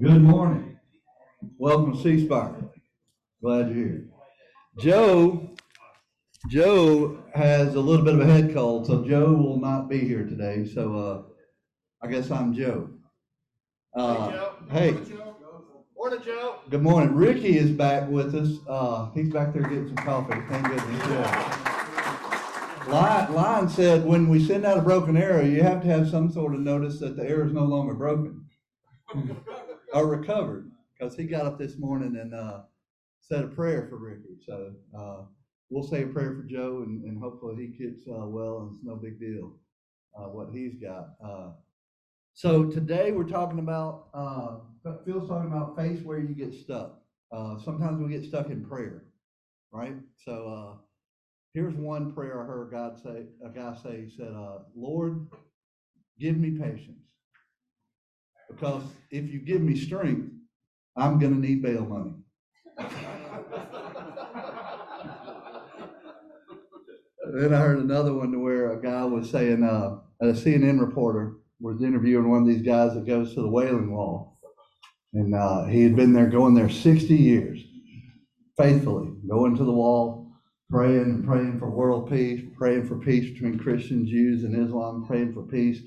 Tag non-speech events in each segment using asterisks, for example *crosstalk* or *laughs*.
Good morning. Welcome to C Spire. Glad you're here. Joe, Joe has a little bit of a head cold, so Joe will not be here today. So uh, I guess I'm Joe. Uh, Joe. hey, Morning, Joe. good morning. Ricky is back with us. Uh, he's back there getting some coffee. Thank goodness. Yeah. Lion, Lion said when we send out a broken arrow, you have to have some sort of notice that the arrow is no longer broken *laughs* or recovered because he got up this morning and uh, said a prayer for Ricky. So uh, we'll say a prayer for Joe and, and hopefully he gets uh, well and it's no big deal uh, what he's got. Uh, so today we're talking about, uh, Phil's talking about face where you get stuck. Sometimes we get stuck in prayer, right? So here's one prayer I heard God say, a guy say, he said, Lord, give me patience. Because if you give me strength, I'm going to need bail money. then I heard another one to where a guy was saying, uh, a CNN reporter was interviewing one of these guys that goes to the Wailing Wall. And uh, he had been there going there 60 years, faithfully, going to the wall, praying and praying for world peace, praying for peace between Christians, Jews, and Islam, praying for peace,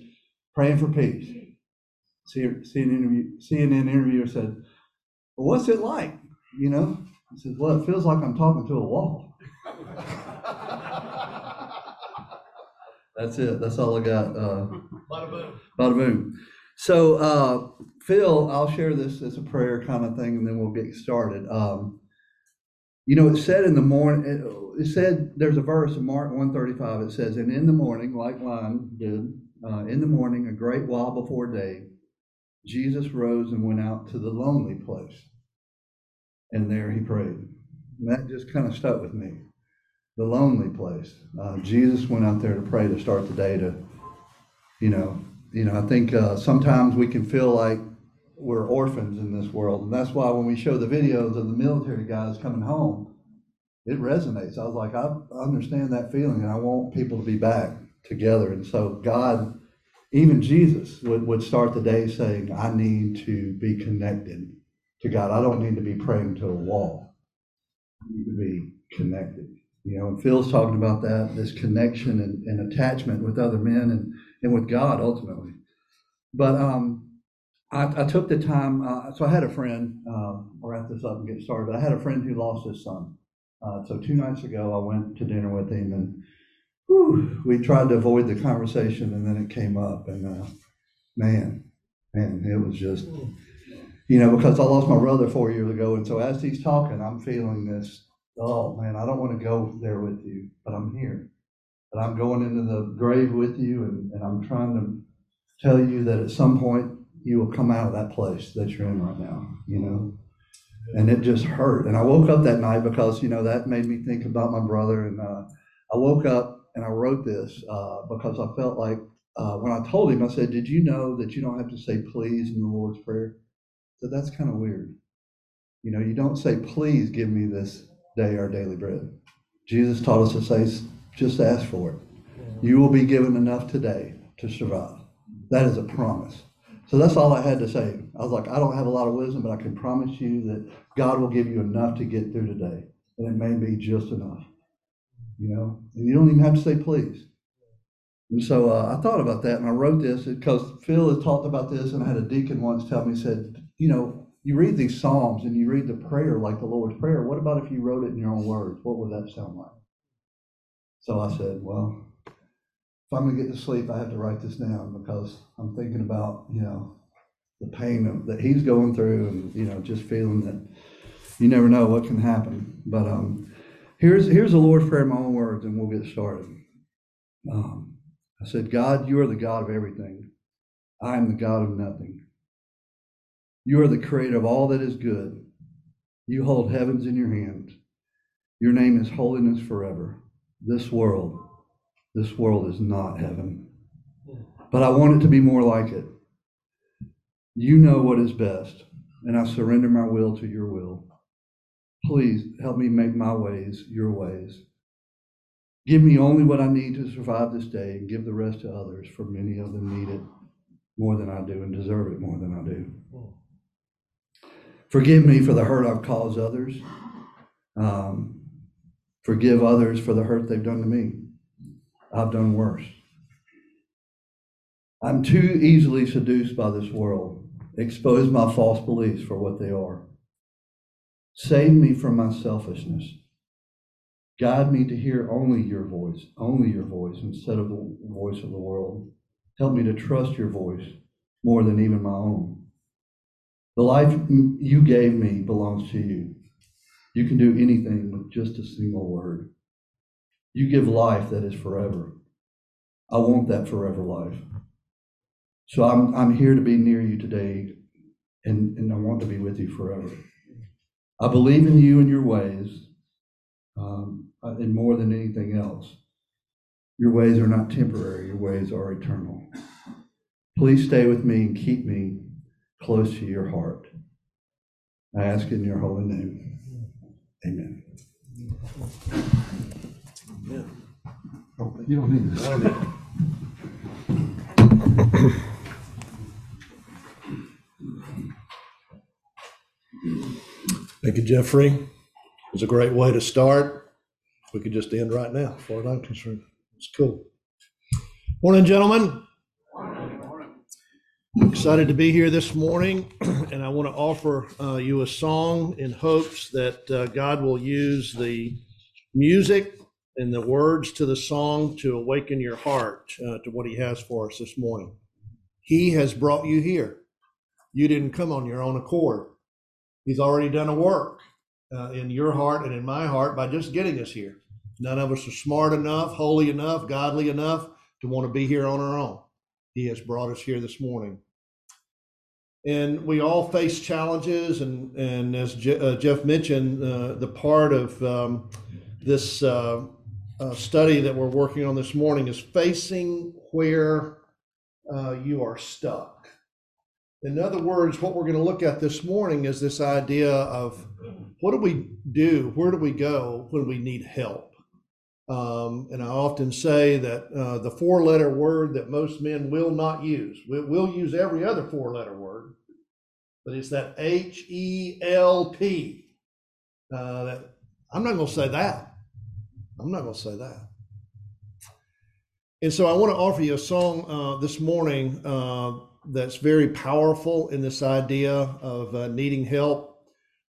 praying for peace. CNN interview, CNN interviewer said, well, "What's it like?" You know, he says, "Well, it feels like I'm talking to a wall." That's it. That's all I got. Uh, Bada boom. Bada boom. So, uh, Phil, I'll share this as a prayer kind of thing, and then we'll get started. Um, you know, it said in the morning. It, it said there's a verse in Mark 135. It says, "And in the morning, like Lion did, uh, in the morning, a great while before day, Jesus rose and went out to the lonely place, and there he prayed." And that just kind of stuck with me. The lonely place. Uh, Jesus went out there to pray to start the day to, you know, you know, I think uh, sometimes we can feel like we're orphans in this world, and that's why when we show the videos of the military guys coming home, it resonates. I was like, I understand that feeling, and I want people to be back together. And so God, even Jesus, would, would start the day saying, "I need to be connected to God. I don't need to be praying to a wall. I need to be connected." You know, and Phil's talking about that, this connection and, and attachment with other men and, and with God ultimately. But um, I, I took the time, uh, so I had a friend, um, I'll wrap this up and get started, but I had a friend who lost his son. Uh, so two nights ago, I went to dinner with him and whew, we tried to avoid the conversation and then it came up and uh, man, man, it was just, you know, because I lost my brother four years ago. And so as he's talking, I'm feeling this oh man, I don't want to go there with you, but I'm here. But I'm going into the grave with you, and, and I'm trying to tell you that at some point you will come out of that place that you're in right now, you know? And it just hurt. And I woke up that night because, you know, that made me think about my brother. And uh, I woke up and I wrote this uh, because I felt like uh, when I told him, I said, Did you know that you don't have to say please in the Lord's Prayer? So that's kind of weird. You know, you don't say, Please give me this day our daily bread. Jesus taught us to say, just ask for it. You will be given enough today to survive. That is a promise. So that's all I had to say. I was like, I don't have a lot of wisdom, but I can promise you that God will give you enough to get through today. And it may be just enough. You know, and you don't even have to say please. And so uh, I thought about that and I wrote this because Phil has talked about this, and I had a deacon once tell me, he said, you know, you read these Psalms and you read the prayer like the Lord's Prayer. What about if you wrote it in your own words? What would that sound like? So I said, well, if I'm going to get to sleep, I have to write this down because I'm thinking about, you know, the pain of, that he's going through and, you know, just feeling that you never know what can happen. But um, here's, here's the Lord's Prayer in my own words, and we'll get started. Um, I said, God, you are the God of everything. I am the God of nothing. You are the creator of all that is good. You hold heavens in your hands. Your name is holiness forever. This world, this world is not heaven. But I want it to be more like it. You know what is best, and I surrender my will to your will. Please help me make my ways your ways. Give me only what I need to survive this day and give the rest to others, for many of them need it more than I do and deserve it more than I do. Forgive me for the hurt I've caused others. Um, forgive others for the hurt they've done to me. I've done worse. I'm too easily seduced by this world. Expose my false beliefs for what they are. Save me from my selfishness. Guide me to hear only your voice, only your voice, instead of the voice of the world. Help me to trust your voice more than even my own. The life you gave me belongs to you. You can do anything with just a single word. You give life that is forever. I want that forever life. So I'm, I'm here to be near you today, and, and I want to be with you forever. I believe in you and your ways, um, and more than anything else. Your ways are not temporary, your ways are eternal. Please stay with me and keep me close to your heart. I ask in your holy name. Amen. Oh, You don't need this. Thank you, Jeffrey. It was a great way to start. We could just end right now, as far as I'm concerned. It's cool. Morning, gentlemen. Morning. Excited to be here this morning, *clears throat* and I want to offer uh, you a song in hopes that uh, God will use the music and the words to the song to awaken your heart uh, to what He has for us this morning. He has brought you here. You didn't come on your own accord. He's already done a work uh, in your heart and in my heart by just getting us here. None of us are smart enough, holy enough, godly enough to want to be here on our own. He has brought us here this morning. And we all face challenges, and, and as Je- uh, Jeff mentioned, uh, the part of um, this uh, uh, study that we're working on this morning is facing where uh, you are stuck. In other words, what we're going to look at this morning is this idea of what do we do? Where do we go when we need help? Um, and I often say that uh, the four letter word that most men will not use, we, will use every other four letter word, but it's that H E L P. Uh, that I'm not going to say that. I'm not going to say that. And so I want to offer you a song uh, this morning uh, that's very powerful in this idea of uh, needing help.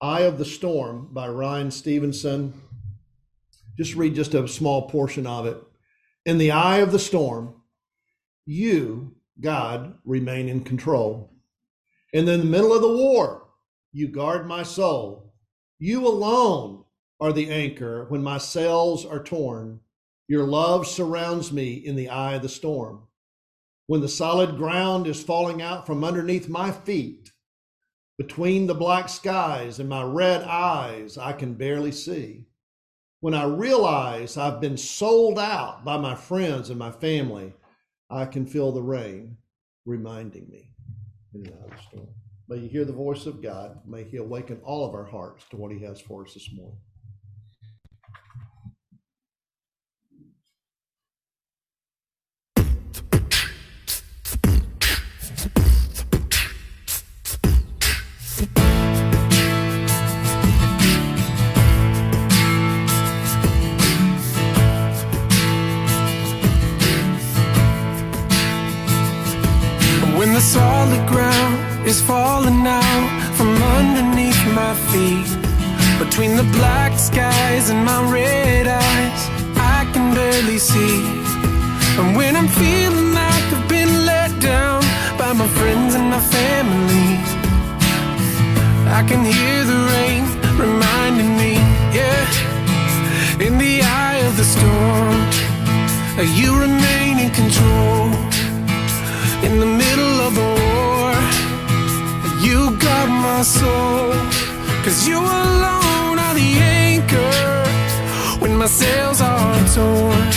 Eye of the Storm by Ryan Stevenson. Just read just a small portion of it. In the eye of the storm, you, God, remain in control. And in the middle of the war, you guard my soul. You alone are the anchor when my sails are torn. Your love surrounds me in the eye of the storm. When the solid ground is falling out from underneath my feet, between the black skies and my red eyes, I can barely see. When I realize I've been sold out by my friends and my family, I can feel the rain reminding me in the storm. May you hear the voice of God. May He awaken all of our hearts to what He has for us this morning. Falling out from underneath my feet, between the black skies and my red eyes, I can barely see. And when I'm feeling like I've been let down by my friends and my family, I can hear the rain reminding me, yeah, in the eye of the storm, you remain in control in the middle of the war. You got my soul, cause you alone are the anchor when my sails are torn.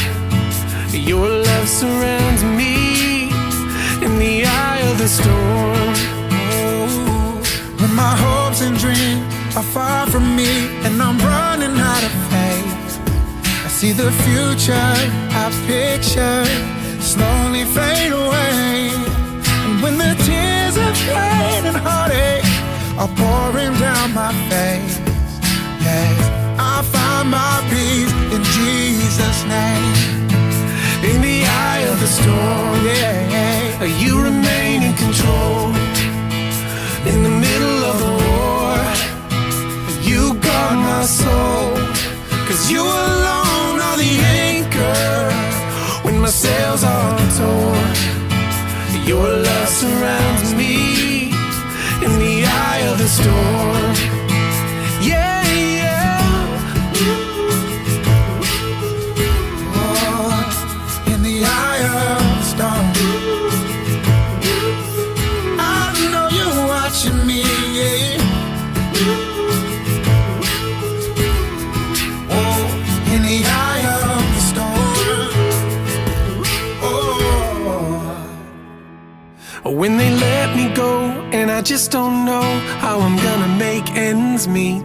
Your love surrounds me in the eye of the storm. When my hopes and dreams are far from me and I'm running out of faith, I see the future I picture slowly fade away. And when the pain and heartache are pouring down my face. Yes, I find my peace in Jesus' name. In the eye of the storm, Yeah, you remain in control. In the middle of the war, you guard my soul. Cause you alone are the anchor when my sails are torn. Your love surrounds me storm. And I just don't know how I'm gonna make ends meet.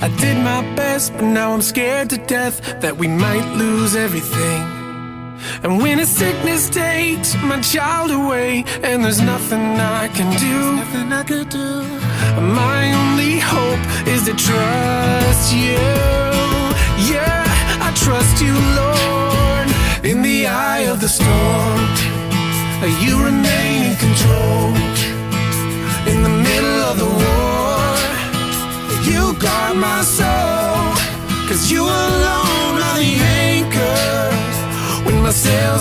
I did my best, but now I'm scared to death that we might lose everything. And when a sickness takes my child away, and there's nothing I can do, Nothing I could do. my only hope is to trust you. Yeah, I trust you, Lord. In the eye of the storm, you remain in control.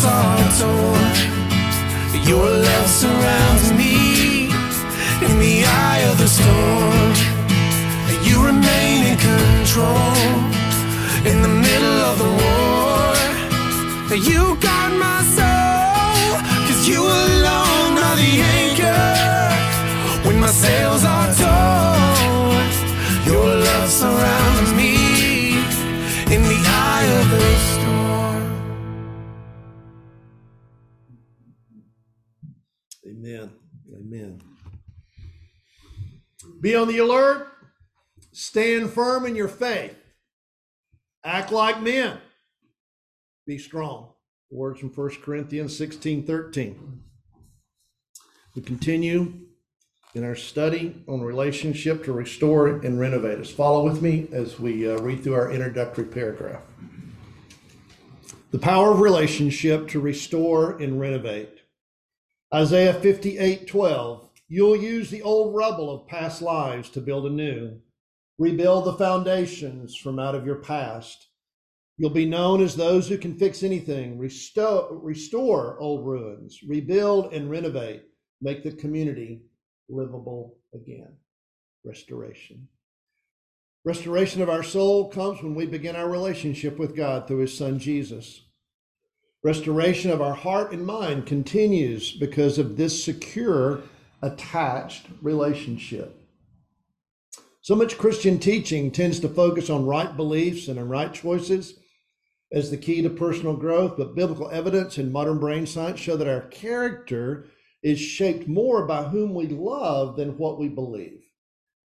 Sails are torn. Your love surrounds me in the eye of the storm. You remain in control in the middle of the war. You guard my soul, cause you alone are the anchor when my sails are torn. Your love surrounds me Be on the alert. Stand firm in your faith. Act like men. Be strong. Words from 1 Corinthians 16 13. We continue in our study on relationship to restore and renovate us. Follow with me as we uh, read through our introductory paragraph. The power of relationship to restore and renovate. Isaiah 58 12. You'll use the old rubble of past lives to build anew. Rebuild the foundations from out of your past. You'll be known as those who can fix anything, restore, restore old ruins, rebuild and renovate, make the community livable again. Restoration. Restoration of our soul comes when we begin our relationship with God through His Son Jesus. Restoration of our heart and mind continues because of this secure, attached relationship. So much Christian teaching tends to focus on right beliefs and on right choices as the key to personal growth, but biblical evidence and modern brain science show that our character is shaped more by whom we love than what we believe.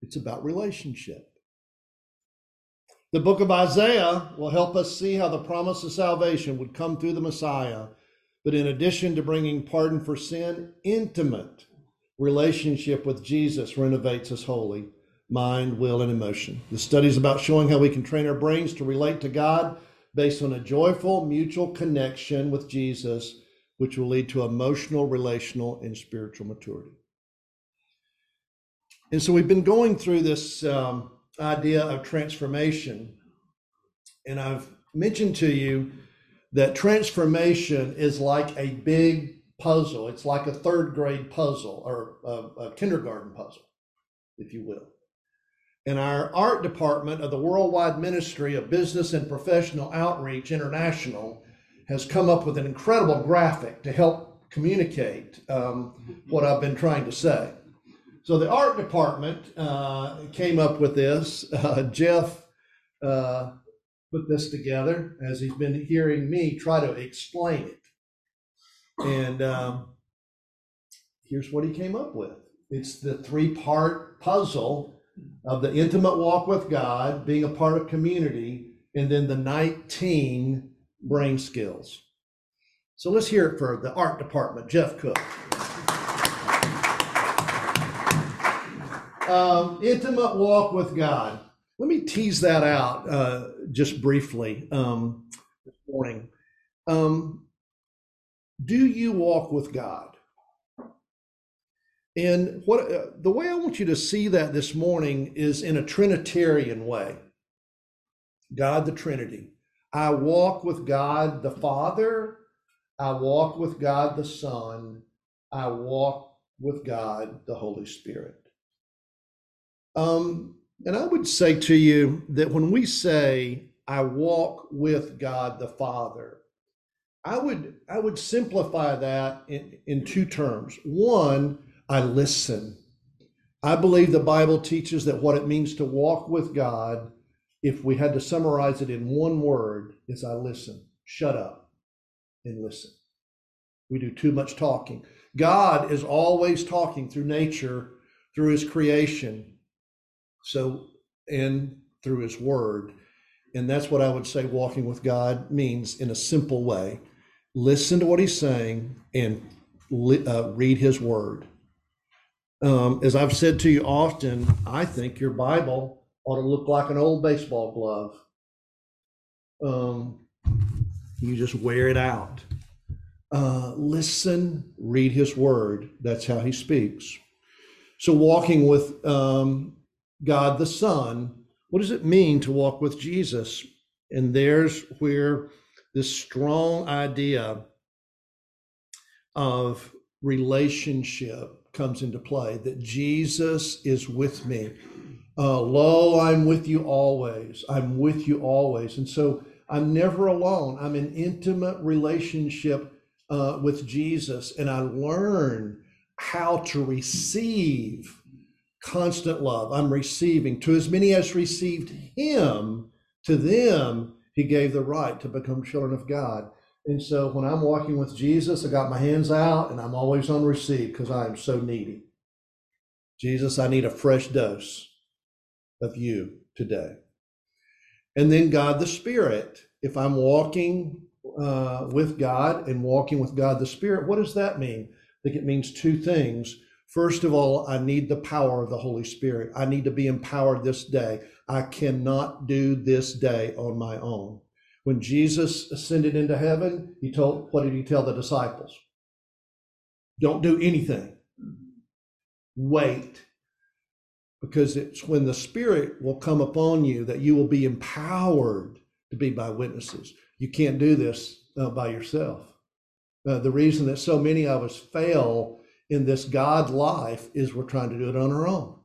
It's about relationship. The book of Isaiah will help us see how the promise of salvation would come through the Messiah. But in addition to bringing pardon for sin, intimate relationship with Jesus renovates us wholly mind, will, and emotion. The study is about showing how we can train our brains to relate to God based on a joyful mutual connection with Jesus, which will lead to emotional, relational, and spiritual maturity. And so we've been going through this um, idea of transformation. And I've mentioned to you that transformation is like a big puzzle. It's like a third grade puzzle or a, a kindergarten puzzle, if you will. And our art department of the Worldwide Ministry of Business and Professional Outreach International has come up with an incredible graphic to help communicate um, what I've been trying to say. So the art department uh, came up with this. Uh, Jeff uh, put this together as he's been hearing me try to explain it. And um, here's what he came up with it's the three part puzzle of the intimate walk with God, being a part of community, and then the 19 brain skills. So let's hear it for the art department, Jeff Cook. Um, intimate walk with God. Let me tease that out uh, just briefly um, this morning. Um, do you walk with God? And what uh, the way I want you to see that this morning is in a Trinitarian way. God the Trinity. I walk with God the Father. I walk with God the Son. I walk with God the Holy Spirit. Um, and I would say to you that when we say, I walk with God the Father, I would I would simplify that in, in two terms. One, I listen. I believe the Bible teaches that what it means to walk with God, if we had to summarize it in one word, is I listen. Shut up and listen. We do too much talking. God is always talking through nature, through his creation, so and through his word. And that's what I would say walking with God means in a simple way. Listen to what he's saying and uh, read his word. Um, as I've said to you often, I think your Bible ought to look like an old baseball glove. Um, you just wear it out. Uh, listen, read his word. That's how he speaks. So, walking with um, God the Son, what does it mean to walk with Jesus? And there's where this strong idea of relationship comes into play that Jesus is with me. Uh, Lo, I'm with you always. I'm with you always. And so I'm never alone. I'm in intimate relationship uh, with Jesus, and I learn how to receive constant love. I'm receiving. To as many as received him, to them he gave the right to become children of God. And so when I'm walking with Jesus, I got my hands out and I'm always on receive because I am so needy. Jesus, I need a fresh dose of you today. And then God the Spirit. If I'm walking uh, with God and walking with God the Spirit, what does that mean? I think it means two things. First of all, I need the power of the Holy Spirit. I need to be empowered this day. I cannot do this day on my own. When Jesus ascended into heaven, he told, what did he tell the disciples? Don't do anything. Wait. Because it's when the Spirit will come upon you that you will be empowered to be by witnesses. You can't do this uh, by yourself. Uh, the reason that so many of us fail in this God life is we're trying to do it on our own.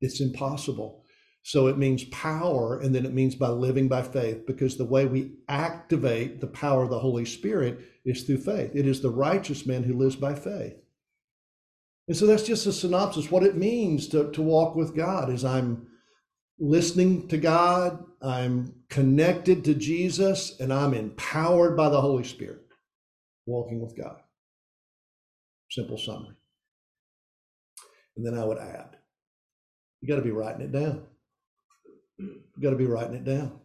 It's impossible. So it means power, and then it means by living by faith, because the way we activate the power of the Holy Spirit is through faith. It is the righteous man who lives by faith. And so that's just a synopsis. What it means to, to walk with God is I'm listening to God, I'm connected to Jesus, and I'm empowered by the Holy Spirit, walking with God. Simple summary. And then I would add, you got to be writing it down. You got to be writing it down,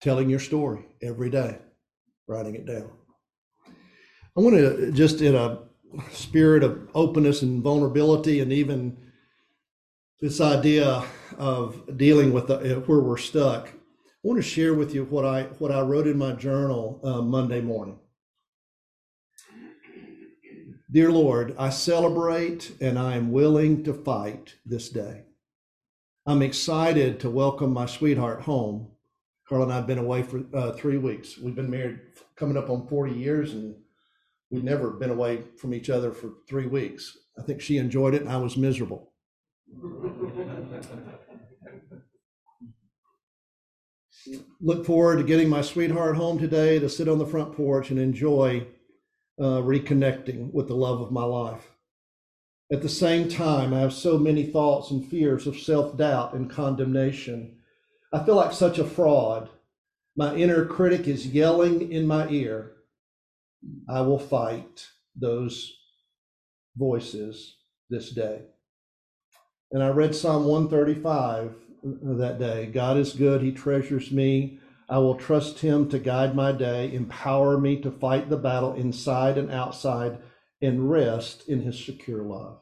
telling your story every day, writing it down. I want to just in a spirit of openness and vulnerability, and even this idea of dealing with the, where we're stuck. I want to share with you what I what I wrote in my journal uh, Monday morning. Dear Lord, I celebrate and I am willing to fight this day. I'm excited to welcome my sweetheart home. Carol and I have been away for uh, three weeks. We've been married coming up on 40 years, and we've never been away from each other for three weeks. I think she enjoyed it, and I was miserable. Look forward to getting my sweetheart home today to sit on the front porch and enjoy uh, reconnecting with the love of my life. At the same time, I have so many thoughts and fears of self doubt and condemnation. I feel like such a fraud. My inner critic is yelling in my ear. I will fight those voices this day. And I read Psalm 135 that day. God is good, He treasures me. I will trust Him to guide my day, empower me to fight the battle inside and outside, and rest in His secure love.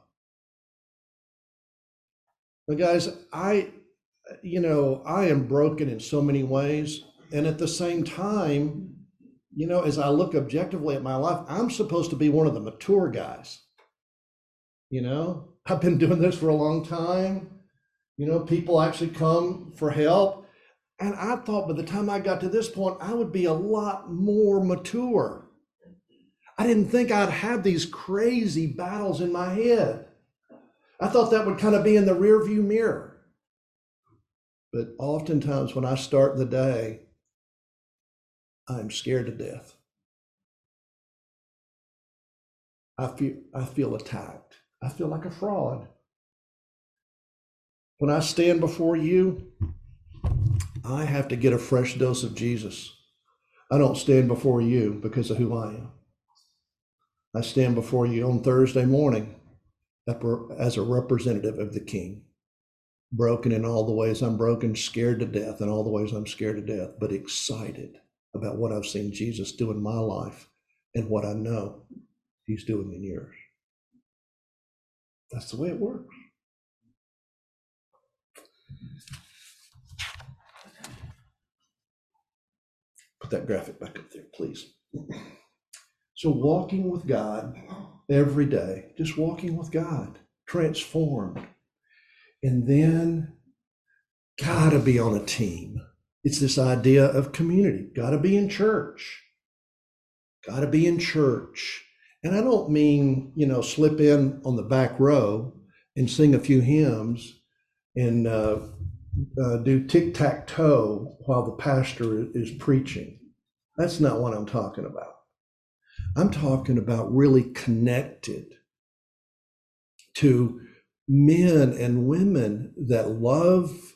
But guys, I, you know, I am broken in so many ways. And at the same time, you know, as I look objectively at my life, I'm supposed to be one of the mature guys. You know, I've been doing this for a long time. You know, people actually come for help. And I thought by the time I got to this point, I would be a lot more mature. I didn't think I'd have these crazy battles in my head. I thought that would kind of be in the rearview mirror. But oftentimes when I start the day, I'm scared to death. I feel I feel attacked. I feel like a fraud. When I stand before you, I have to get a fresh dose of Jesus. I don't stand before you because of who I am. I stand before you on Thursday morning as a representative of the King, broken in all the ways I'm broken, scared to death in all the ways I'm scared to death, but excited about what I've seen Jesus do in my life and what I know he's doing in yours. That's the way it works. Put that graphic back up there, please. *clears throat* So, walking with God every day, just walking with God, transformed. And then, gotta be on a team. It's this idea of community. Gotta be in church. Gotta be in church. And I don't mean, you know, slip in on the back row and sing a few hymns and uh, uh, do tic tac toe while the pastor is preaching. That's not what I'm talking about. I'm talking about really connected to men and women that love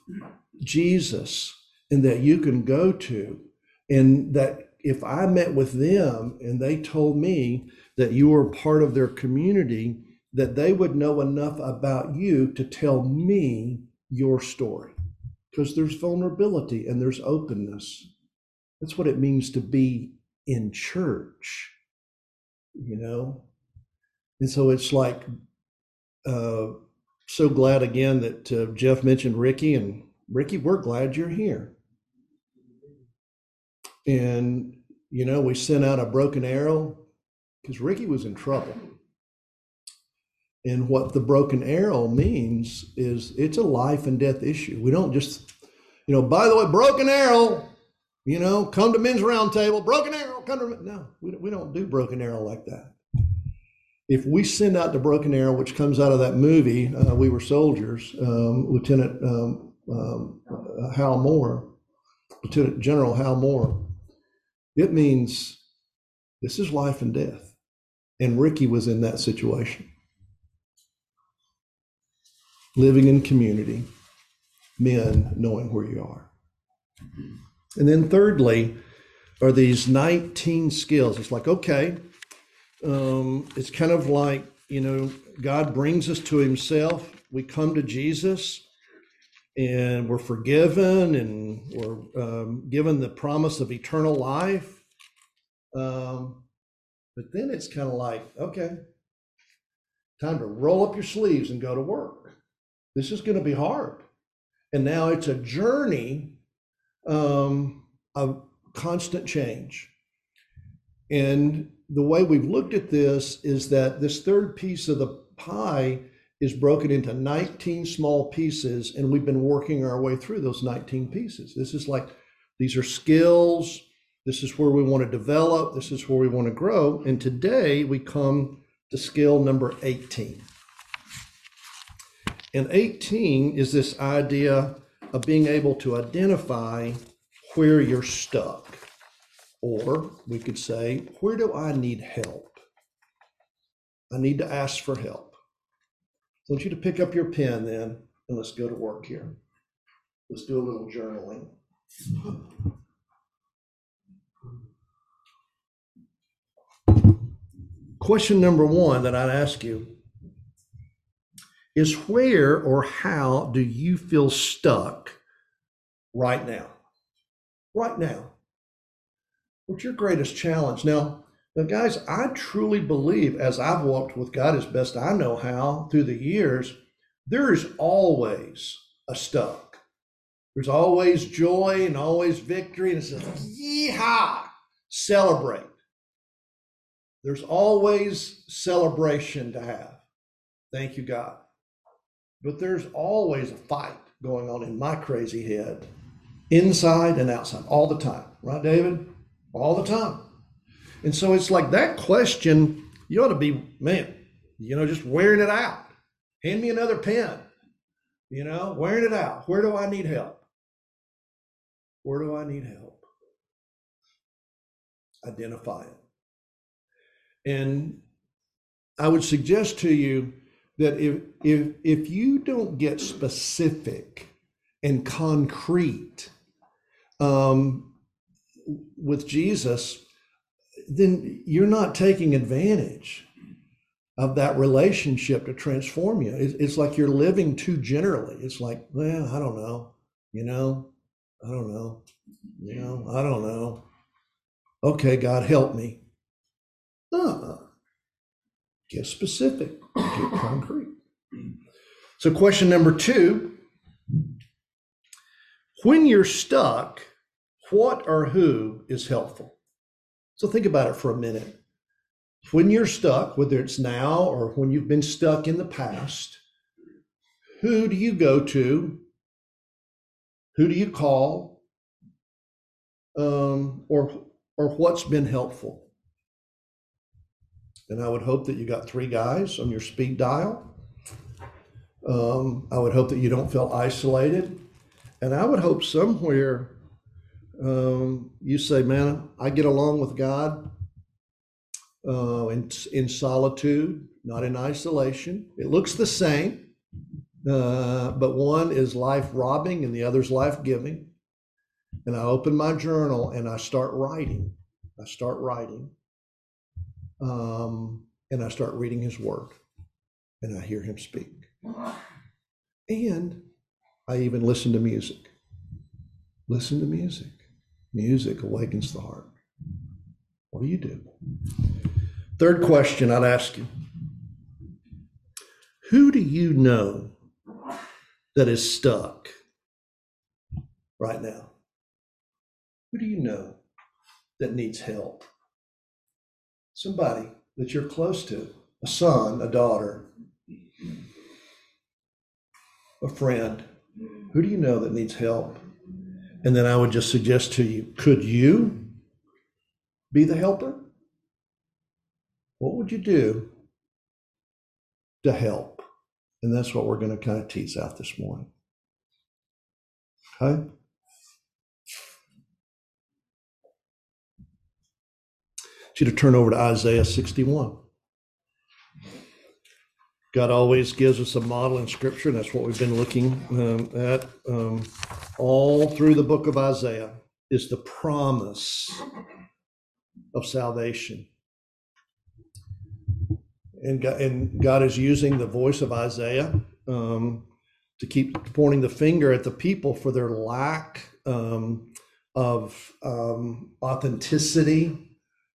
Jesus and that you can go to. And that if I met with them and they told me that you were part of their community, that they would know enough about you to tell me your story. Because there's vulnerability and there's openness. That's what it means to be in church you know? And so it's like, uh, so glad again that uh, Jeff mentioned Ricky and Ricky, we're glad you're here. And, you know, we sent out a broken arrow because Ricky was in trouble. And what the broken arrow means is it's a life and death issue. We don't just, you know, by the way, broken arrow, you know, come to men's roundtable, broken arrow, come to, no, we, we don't do broken arrow like that. If we send out the broken arrow, which comes out of that movie, uh, We Were Soldiers, um, Lieutenant um, um, Hal Moore, Lieutenant General Hal Moore, it means this is life and death. And Ricky was in that situation. Living in community, men knowing where you are. And then thirdly, are these 19 skills. It's like, okay, um, it's kind of like, you know, God brings us to himself. We come to Jesus and we're forgiven and we're um, given the promise of eternal life. Um, but then it's kind of like, okay, time to roll up your sleeves and go to work. This is going to be hard. And now it's a journey um, of constant change. And the way we've looked at this is that this third piece of the pie is broken into 19 small pieces, and we've been working our way through those 19 pieces. This is like these are skills. This is where we want to develop. This is where we want to grow. And today we come to skill number 18. And 18 is this idea of being able to identify where you're stuck. Or we could say, where do I need help? I need to ask for help. I want you to pick up your pen then, and let's go to work here. Let's do a little journaling. Question number one that I'd ask you is where or how do you feel stuck right now? Right now. What's your greatest challenge? Now, now, guys, I truly believe as I've walked with God as best I know how through the years, there is always a stuck. There's always joy and always victory. And it says, yeehaw, celebrate. There's always celebration to have. Thank you, God. But there's always a fight going on in my crazy head, inside and outside, all the time. Right, David? All the time. And so it's like that question, you ought to be, man, you know, just wearing it out. Hand me another pen, you know, wearing it out. Where do I need help? Where do I need help? Identify it. And I would suggest to you that if if if you don't get specific and concrete um, with Jesus, then you're not taking advantage of that relationship to transform you. It's, it's like you're living too generally. It's like, well, I don't know, you know, I don't know, you know, I don't know. Okay, God, help me. Get specific, get concrete. So, question number two when you're stuck, what or who is helpful? So, think about it for a minute. When you're stuck, whether it's now or when you've been stuck in the past, who do you go to? Who do you call? Um, or or what's been helpful? And I would hope that you got three guys on your speed dial. Um, I would hope that you don't feel isolated. And I would hope somewhere um, you say, man, I get along with God uh, in, in solitude, not in isolation. It looks the same, uh, but one is life robbing and the other is life giving. And I open my journal and I start writing. I start writing. Um, and I start reading his word and I hear him speak. And I even listen to music. Listen to music. Music awakens the heart. What do you do? Third question I'd ask you Who do you know that is stuck right now? Who do you know that needs help? Somebody that you're close to, a son, a daughter, a friend. Who do you know that needs help? And then I would just suggest to you could you be the helper? What would you do to help? And that's what we're going to kind of tease out this morning. Okay? You to turn over to Isaiah 61. God always gives us a model in Scripture, and that's what we've been looking um, at um, all through the book of Isaiah. Is the promise of salvation, and God, and God is using the voice of Isaiah um, to keep pointing the finger at the people for their lack um, of um, authenticity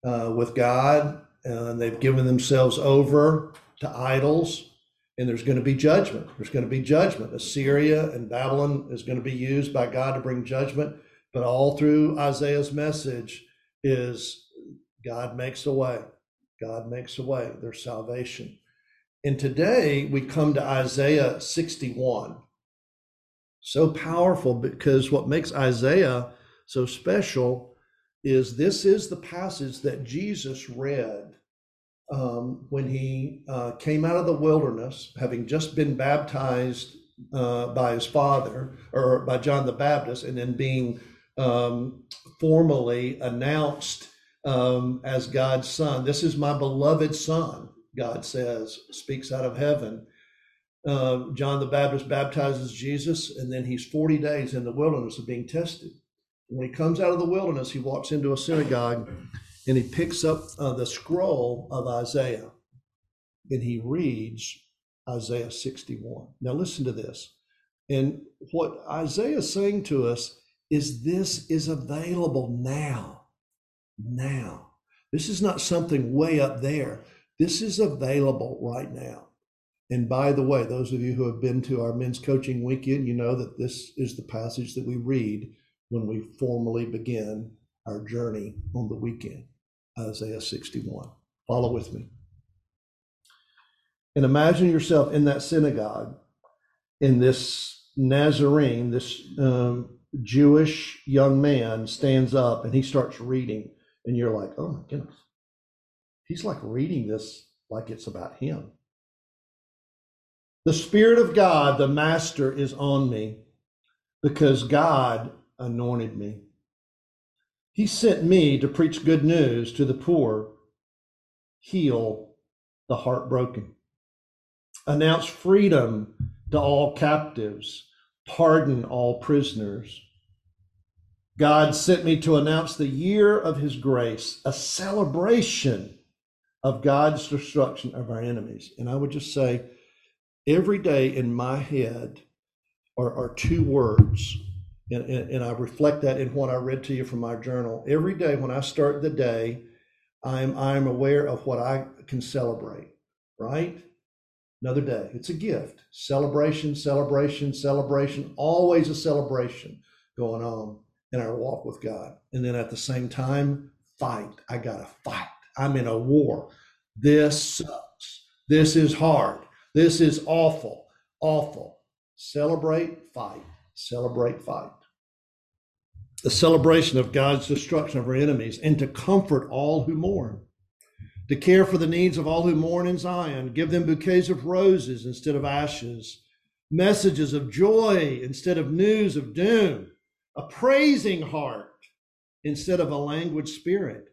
uh, with God, and they've given themselves over to idols and there's going to be judgment. There's going to be judgment. Assyria and Babylon is going to be used by God to bring judgment. But all through Isaiah's message is God makes a way. God makes a way. There's salvation. And today we come to Isaiah 61. So powerful because what makes Isaiah so special is this is the passage that Jesus read um, when he uh, came out of the wilderness, having just been baptized uh, by his father or by John the Baptist, and then being um, formally announced um, as God's son. This is my beloved son, God says, speaks out of heaven. Uh, John the Baptist baptizes Jesus, and then he's 40 days in the wilderness of being tested. When he comes out of the wilderness, he walks into a synagogue and he picks up uh, the scroll of Isaiah and he reads Isaiah 61. Now, listen to this. And what Isaiah is saying to us is this is available now. Now. This is not something way up there. This is available right now. And by the way, those of you who have been to our men's coaching weekend, you know that this is the passage that we read when we formally begin our journey on the weekend Isaiah 61. Follow with me. And imagine yourself in that synagogue, in this Nazarene, this um, Jewish young man stands up and he starts reading, and you're like, oh my goodness. He's like reading this like it's about him. The Spirit of God, the Master, is on me because God anointed me. He sent me to preach good news to the poor, heal the heartbroken, announce freedom to all captives, pardon all prisoners. God sent me to announce the year of his grace, a celebration of God's destruction of our enemies. And I would just say, every day in my head are, are two words. And, and, and I reflect that in what I read to you from my journal. Every day when I start the day, I'm I'm aware of what I can celebrate, right? Another day. It's a gift. Celebration, celebration, celebration, always a celebration going on in our walk with God. And then at the same time, fight. I got to fight. I'm in a war. This sucks. This is hard. This is awful. Awful. Celebrate, fight. Celebrate, fight. The celebration of God's destruction of our enemies and to comfort all who mourn to care for the needs of all who mourn in Zion, give them bouquets of roses instead of ashes, messages of joy instead of news of doom, a praising heart instead of a languid spirit.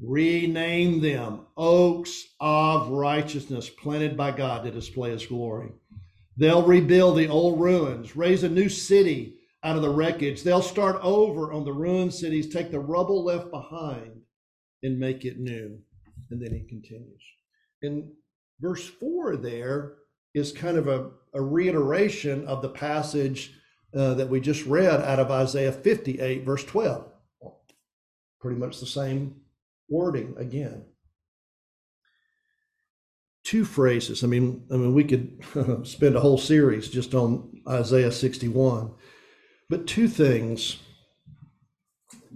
Rename them oaks of righteousness planted by God to display his glory. They'll rebuild the old ruins, raise a new city out of the wreckage. They'll start over on the ruined cities, take the rubble left behind, and make it new. And then he continues. In verse 4 there is kind of a, a reiteration of the passage uh, that we just read out of Isaiah 58, verse 12. Pretty much the same wording again. Two phrases. I mean, I mean, we could *laughs* spend a whole series just on Isaiah 61, but two things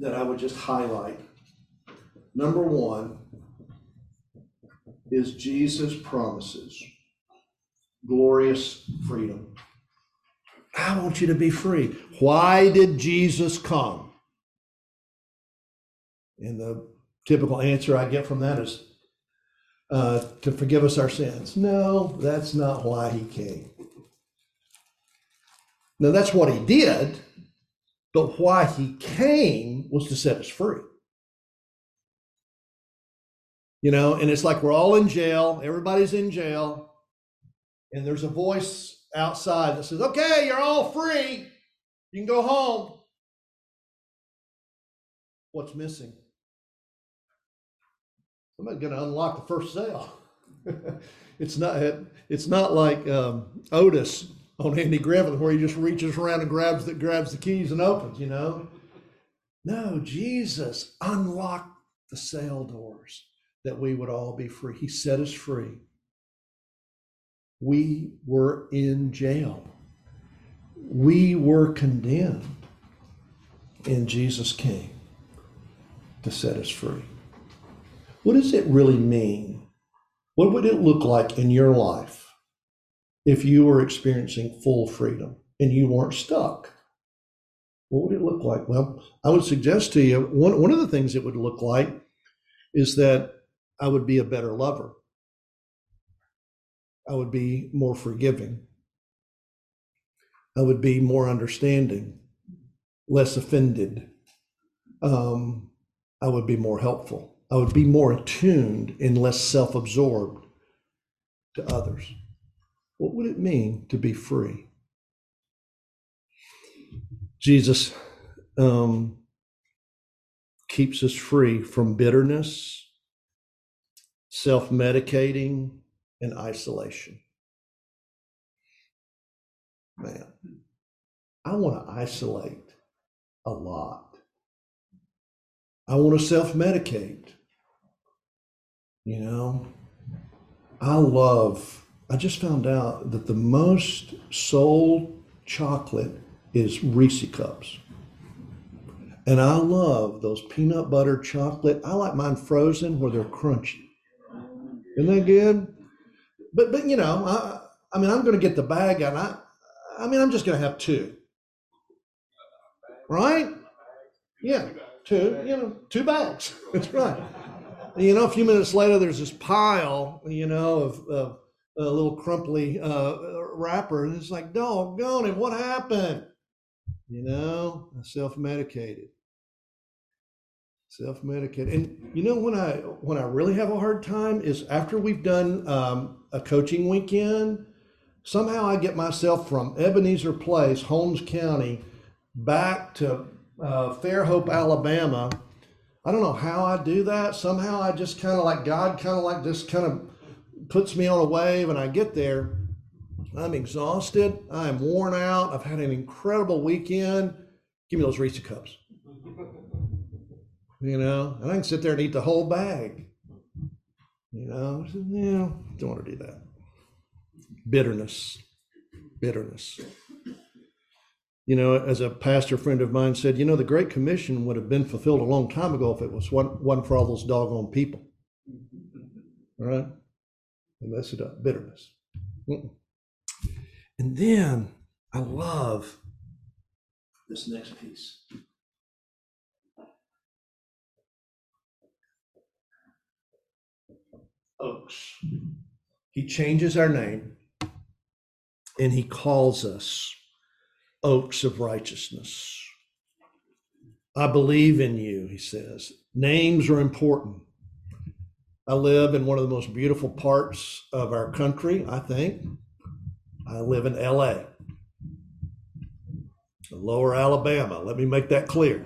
that I would just highlight. Number one, is Jesus' promises glorious freedom. I want you to be free. Why did Jesus come? And the typical answer I get from that is uh, to forgive us our sins. No, that's not why he came. Now, that's what he did, but why he came was to set us free. You know, and it's like we're all in jail, everybody's in jail, and there's a voice outside that says, Okay, you're all free. You can go home. What's missing? Somebody's going to unlock the first cell. *laughs* it's not. It's not like um, Otis on Andy Griffith, where he just reaches around and grabs the grabs the keys and opens. You know. No, Jesus unlocked the cell doors that we would all be free. He set us free. We were in jail. We were condemned. And Jesus came to set us free. What does it really mean? What would it look like in your life if you were experiencing full freedom and you weren't stuck? What would it look like? Well, I would suggest to you one, one of the things it would look like is that I would be a better lover. I would be more forgiving. I would be more understanding, less offended. Um, I would be more helpful. I would be more attuned and less self absorbed to others. What would it mean to be free? Jesus um, keeps us free from bitterness self medicating, and isolation. Man, I want to isolate a lot. I want to self medicate. You know, I love I just found out that the most sold chocolate is Reese cups. And I love those peanut butter chocolate. I like mine frozen where they're crunchy. Isn't that good? But but you know, I I mean I'm gonna get the bag and I I mean I'm just gonna have two. Right? Yeah, two, you know, two bags. *laughs* That's right. You know, a few minutes later, there's this pile, you know, of, of a little crumply uh, wrapper, and it's like, doggone it, what happened? You know, I self-medicated, self-medicated, and you know when I when I really have a hard time is after we've done um, a coaching weekend. Somehow I get myself from Ebenezer Place, Holmes County, back to uh, Fairhope, Alabama. I don't know how I do that. Somehow I just kind of like God, kind of like just kind of puts me on a wave, and I get there. I'm exhausted. I'm worn out. I've had an incredible weekend. Give me those Reese cups. *laughs* You know, and I can sit there and eat the whole bag. You know, yeah, don't want to do that. Bitterness, bitterness. You know, as a pastor friend of mine said, you know, the Great Commission would have been fulfilled a long time ago if it was one, one for all those doggone people. All right? They mess it up. Bitterness. Mm-mm. And then I love this next piece. Oaks. He changes our name and he calls us oaks of righteousness. I believe in you, he says. Names are important. I live in one of the most beautiful parts of our country, I think. I live in LA, lower Alabama. Let me make that clear.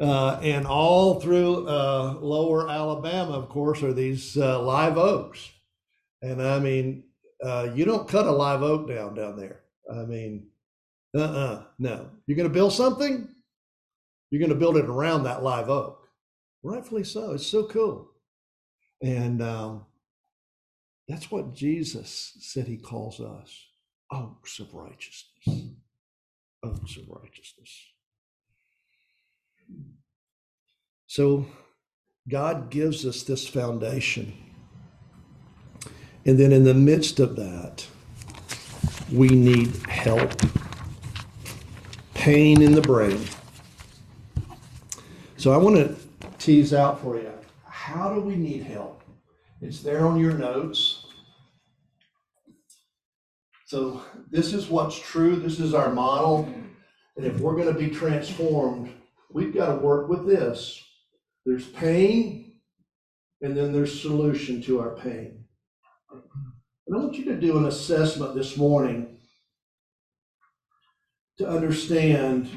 Uh, and all through uh, lower Alabama, of course, are these uh, live oaks. And I mean, uh, you don't cut a live oak down down there. I mean, uh uh no. You're going to build something, you're going to build it around that live oak. Rightfully so. It's so cool. And um, that's what Jesus said he calls us oaks of righteousness. Oaks of righteousness. So God gives us this foundation. And then in the midst of that, we need help. Pain in the brain. So I want to tease out for you how do we need help? It's there on your notes. So this is what's true. This is our model. And if we're going to be transformed, we've got to work with this. There's pain, and then there's solution to our pain. And I want you to do an assessment this morning to understand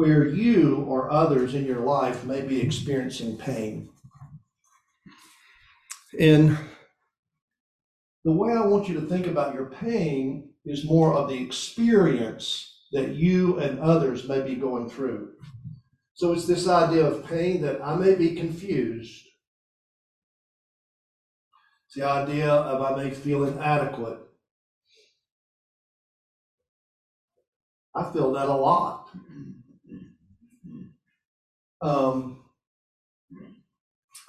where you or others in your life may be experiencing pain. And the way I want you to think about your pain is more of the experience that you and others may be going through. So it's this idea of pain that I may be confused. It's the idea of I may feel inadequate. I feel that a lot. Um,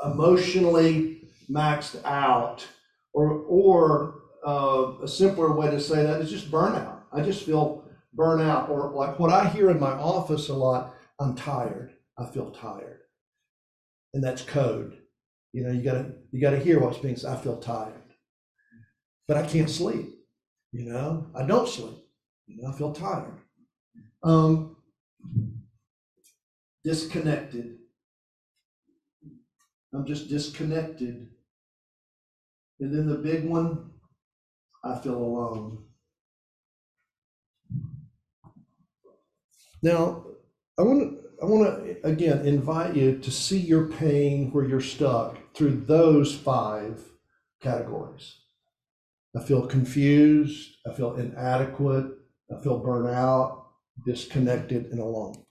emotionally maxed out, or or uh, a simpler way to say that is just burnout. I just feel burnout, or like what I hear in my office a lot. I'm tired. I feel tired, and that's code. You know, you gotta you gotta hear what's being said. I feel tired, but I can't sleep. You know, I don't sleep. You know, I feel tired. Um, disconnected. I'm just disconnected. And then the big one, I feel alone. Now, I want to I want to again invite you to see your pain where you're stuck through those five categories. I feel confused, I feel inadequate, I feel burnt out, disconnected, and alone.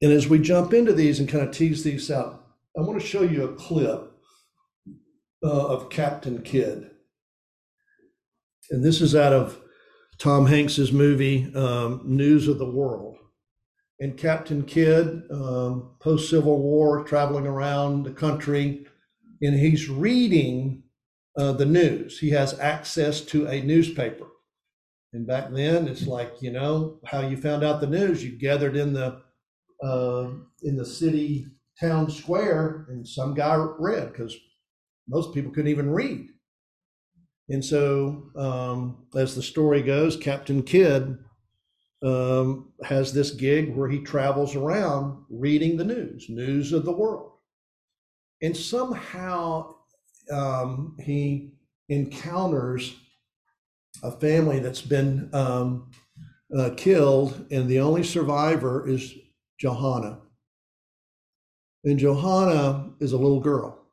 And as we jump into these and kind of tease these out, I want to show you a clip uh, of Captain Kidd. And this is out of Tom Hanks's movie um, News of the World. And Captain Kidd, um, post Civil War, traveling around the country, and he's reading uh, the news. He has access to a newspaper. And back then, it's like you know how you found out the news. You gathered in the uh, in the city town square, and some guy read because most people couldn't even read. And so, um, as the story goes, Captain Kidd um, has this gig where he travels around reading the news, news of the world. And somehow um, he encounters a family that's been um, uh, killed, and the only survivor is Johanna. And Johanna is a little girl.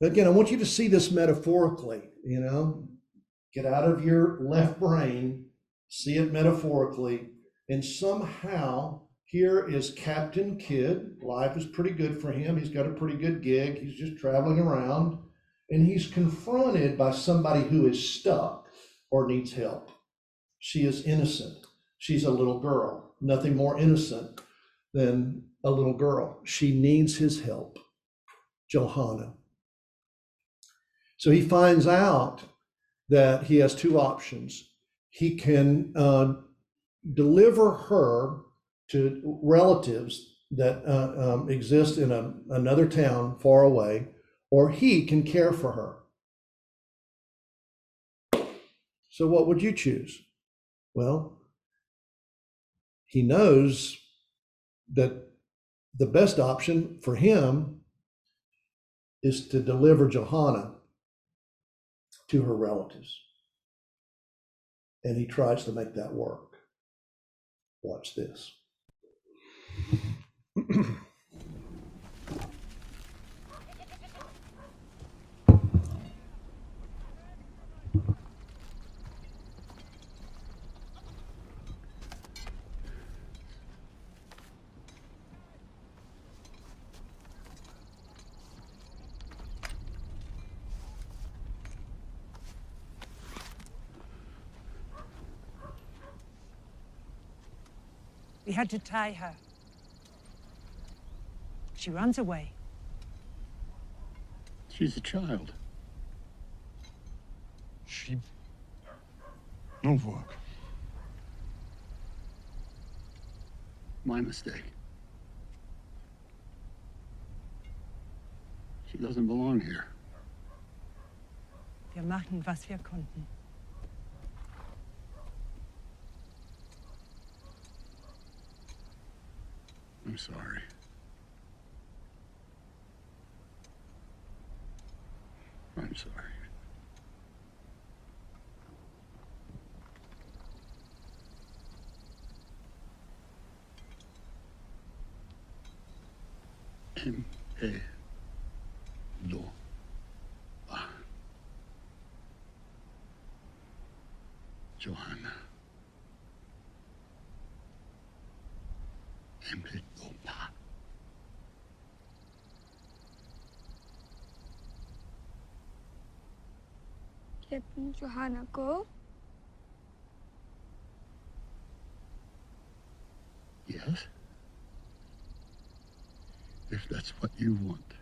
Again, I want you to see this metaphorically, you know, get out of your left brain, see it metaphorically, and somehow here is Captain Kidd. Life is pretty good for him. He's got a pretty good gig. He's just traveling around, and he's confronted by somebody who is stuck or needs help. She is innocent. She's a little girl, nothing more innocent than a little girl. She needs his help. Johanna. So he finds out that he has two options. He can uh, deliver her to relatives that uh, um, exist in a, another town far away, or he can care for her. So, what would you choose? Well, he knows that the best option for him is to deliver Johanna to her relatives. And he tries to make that work. Watch this. *clears throat* We had to tie her. She runs away. She's a child. She. No work. My mistake. She doesn't belong here. Wir machen, was wir konnten. I'm sorry. I'm sorry. M A do A Johanna M A do Pa Captain Johanna go? Yes? If that's what you want.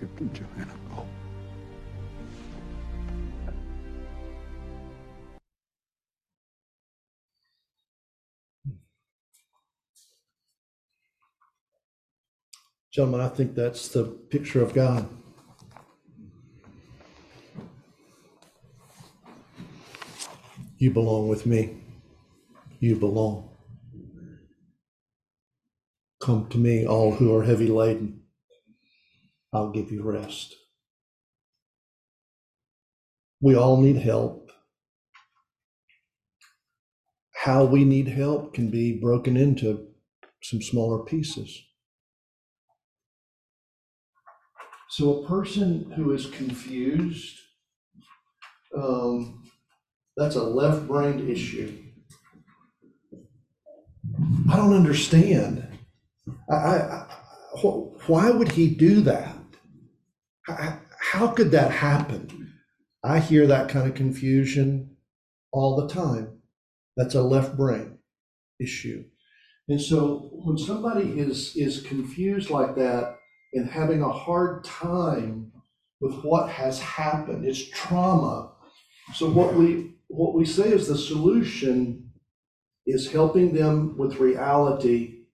Johanna go. Gentlemen, I think that's the picture of God. You belong with me. You belong. Come to me, all who are heavy laden. I'll give you rest. We all need help. How we need help can be broken into some smaller pieces. So, a person who is confused, um, that's a left brained issue. I don't understand. I, I, I- wh- why would he do that? How, could that happen? I hear that kind of confusion all the time. That's a left brain issue. And so when somebody is, is confused like that and having a hard time with what has happened, it's trauma. So what we, what we say is the solution is helping them with reality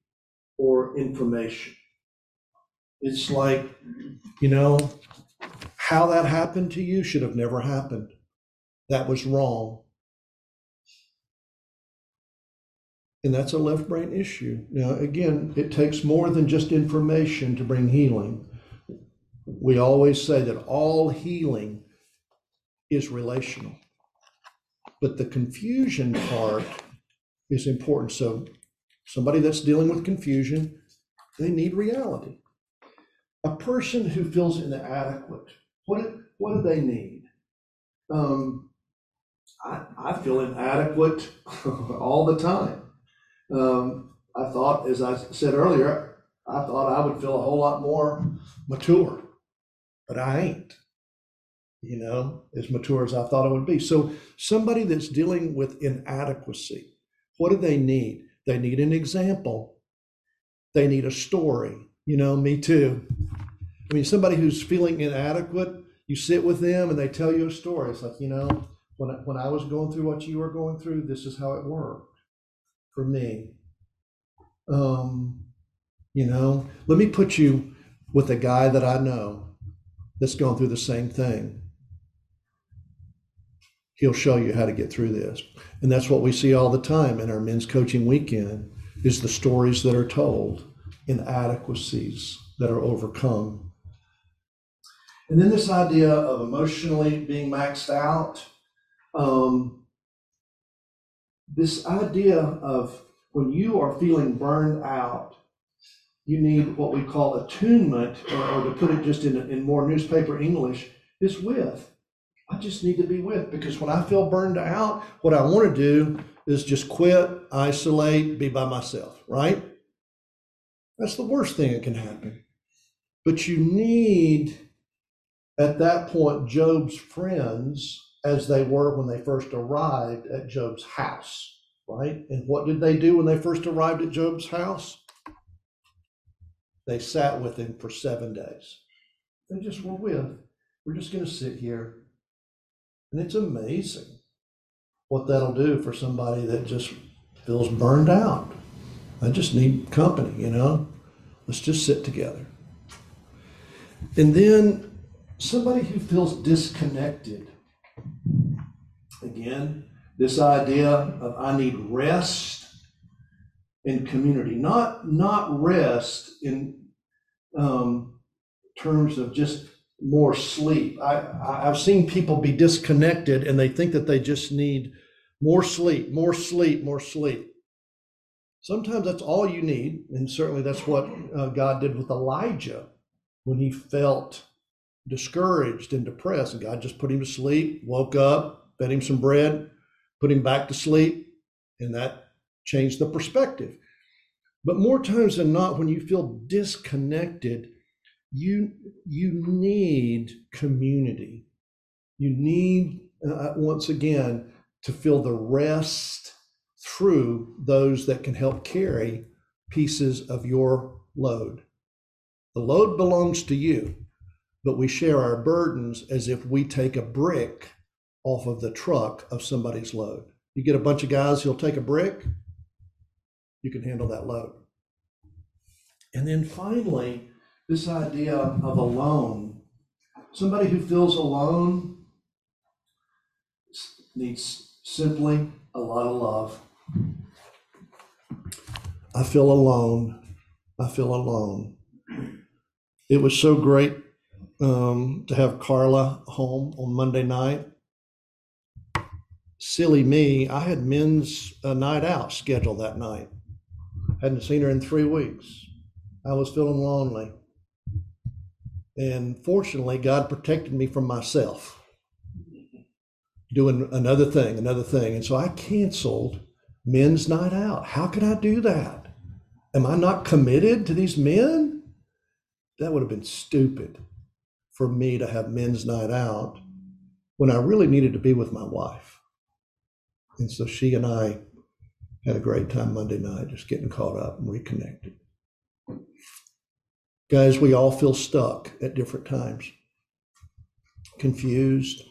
or information. It's like, you know, how that happened to you should have never happened. That was wrong. And that's a left brain issue. Now, again, it takes more than just information to bring healing. We always say that all healing is relational. But the confusion part is important. So, somebody that's dealing with confusion, they need reality. A person who feels inadequate, what what do they need? Um, I, I feel inadequate *laughs* all the time. Um, I thought, as I said earlier, I thought I would feel a whole lot more mature, but I ain't, you know, as mature as I thought I would be. So, somebody that's dealing with inadequacy, what do they need? They need an example, they need a story. You know, me too. I mean, somebody who's feeling inadequate, you sit with them and they tell you a story. It's like, you know, when I, when I was going through what you were going through, this is how it worked for me. Um, you know, let me put you with a guy that I know that's going through the same thing. He'll show you how to get through this. And that's what we see all the time in our men's coaching weekend is the stories that are told, inadequacies that are overcome. And then this idea of emotionally being maxed out. Um, this idea of when you are feeling burned out, you need what we call attunement, or, or to put it just in, in more newspaper English, is with. I just need to be with because when I feel burned out, what I want to do is just quit, isolate, be by myself, right? That's the worst thing that can happen. But you need, at that point, Job's friends as they were when they first arrived at Job's house, right? And what did they do when they first arrived at Job's house? They sat with him for seven days. They just were with. We're just going to sit here. And it's amazing what that'll do for somebody that just feels burned out. I just need company, you know? Let's just sit together. And then somebody who feels disconnected. Again, this idea of I need rest in community, not not rest in um, terms of just more sleep. I I've seen people be disconnected and they think that they just need more sleep, more sleep, more sleep. Sometimes that's all you need, and certainly that's what uh, God did with Elijah when he felt discouraged and depressed, and God just put him to sleep, woke up, fed him some bread, put him back to sleep, and that changed the perspective. But more times than not, when you feel disconnected, you you need community. You need uh, once again to feel the rest through those that can help carry pieces of your load. The load belongs to you, but we share our burdens as if we take a brick off of the truck of somebody's load. You get a bunch of guys who'll take a brick, you can handle that load. And then finally, this idea of alone. Somebody who feels alone needs simply a lot of love. I feel alone. I feel alone. It was so great um, to have Carol home on Monday night. Silly me, I had men's uh, night out scheduled that night. Hadn't seen her in three weeks. I was feeling lonely. And fortunately, God protected me from myself doing another thing, another thing. And so I canceled men's night out. How could I do that? Am I not committed to these men? That would have been stupid for me to have men's night out when I really needed to be with my wife. And so she and I had a great time Monday night, just getting caught up and reconnected. Guys, we all feel stuck at different times, confused,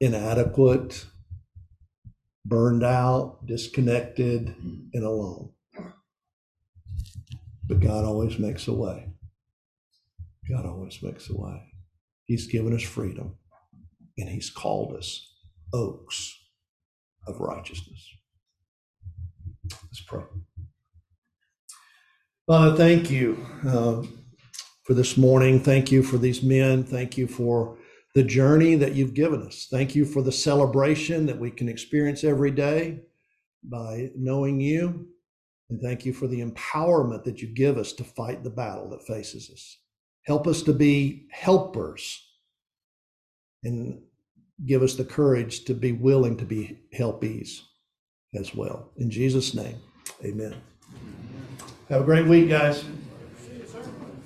inadequate, burned out, disconnected, and alone. But God always makes a way. God always makes a way. He's given us freedom, and He's called us oaks of righteousness. Let's pray. Father, thank you um, for this morning. Thank you for these men. Thank you for the journey that you've given us. Thank you for the celebration that we can experience every day by knowing you. And thank you for the empowerment that you give us to fight the battle that faces us. Help us to be helpers and give us the courage to be willing to be helpees as well. In Jesus' name, amen. Have a great week, guys.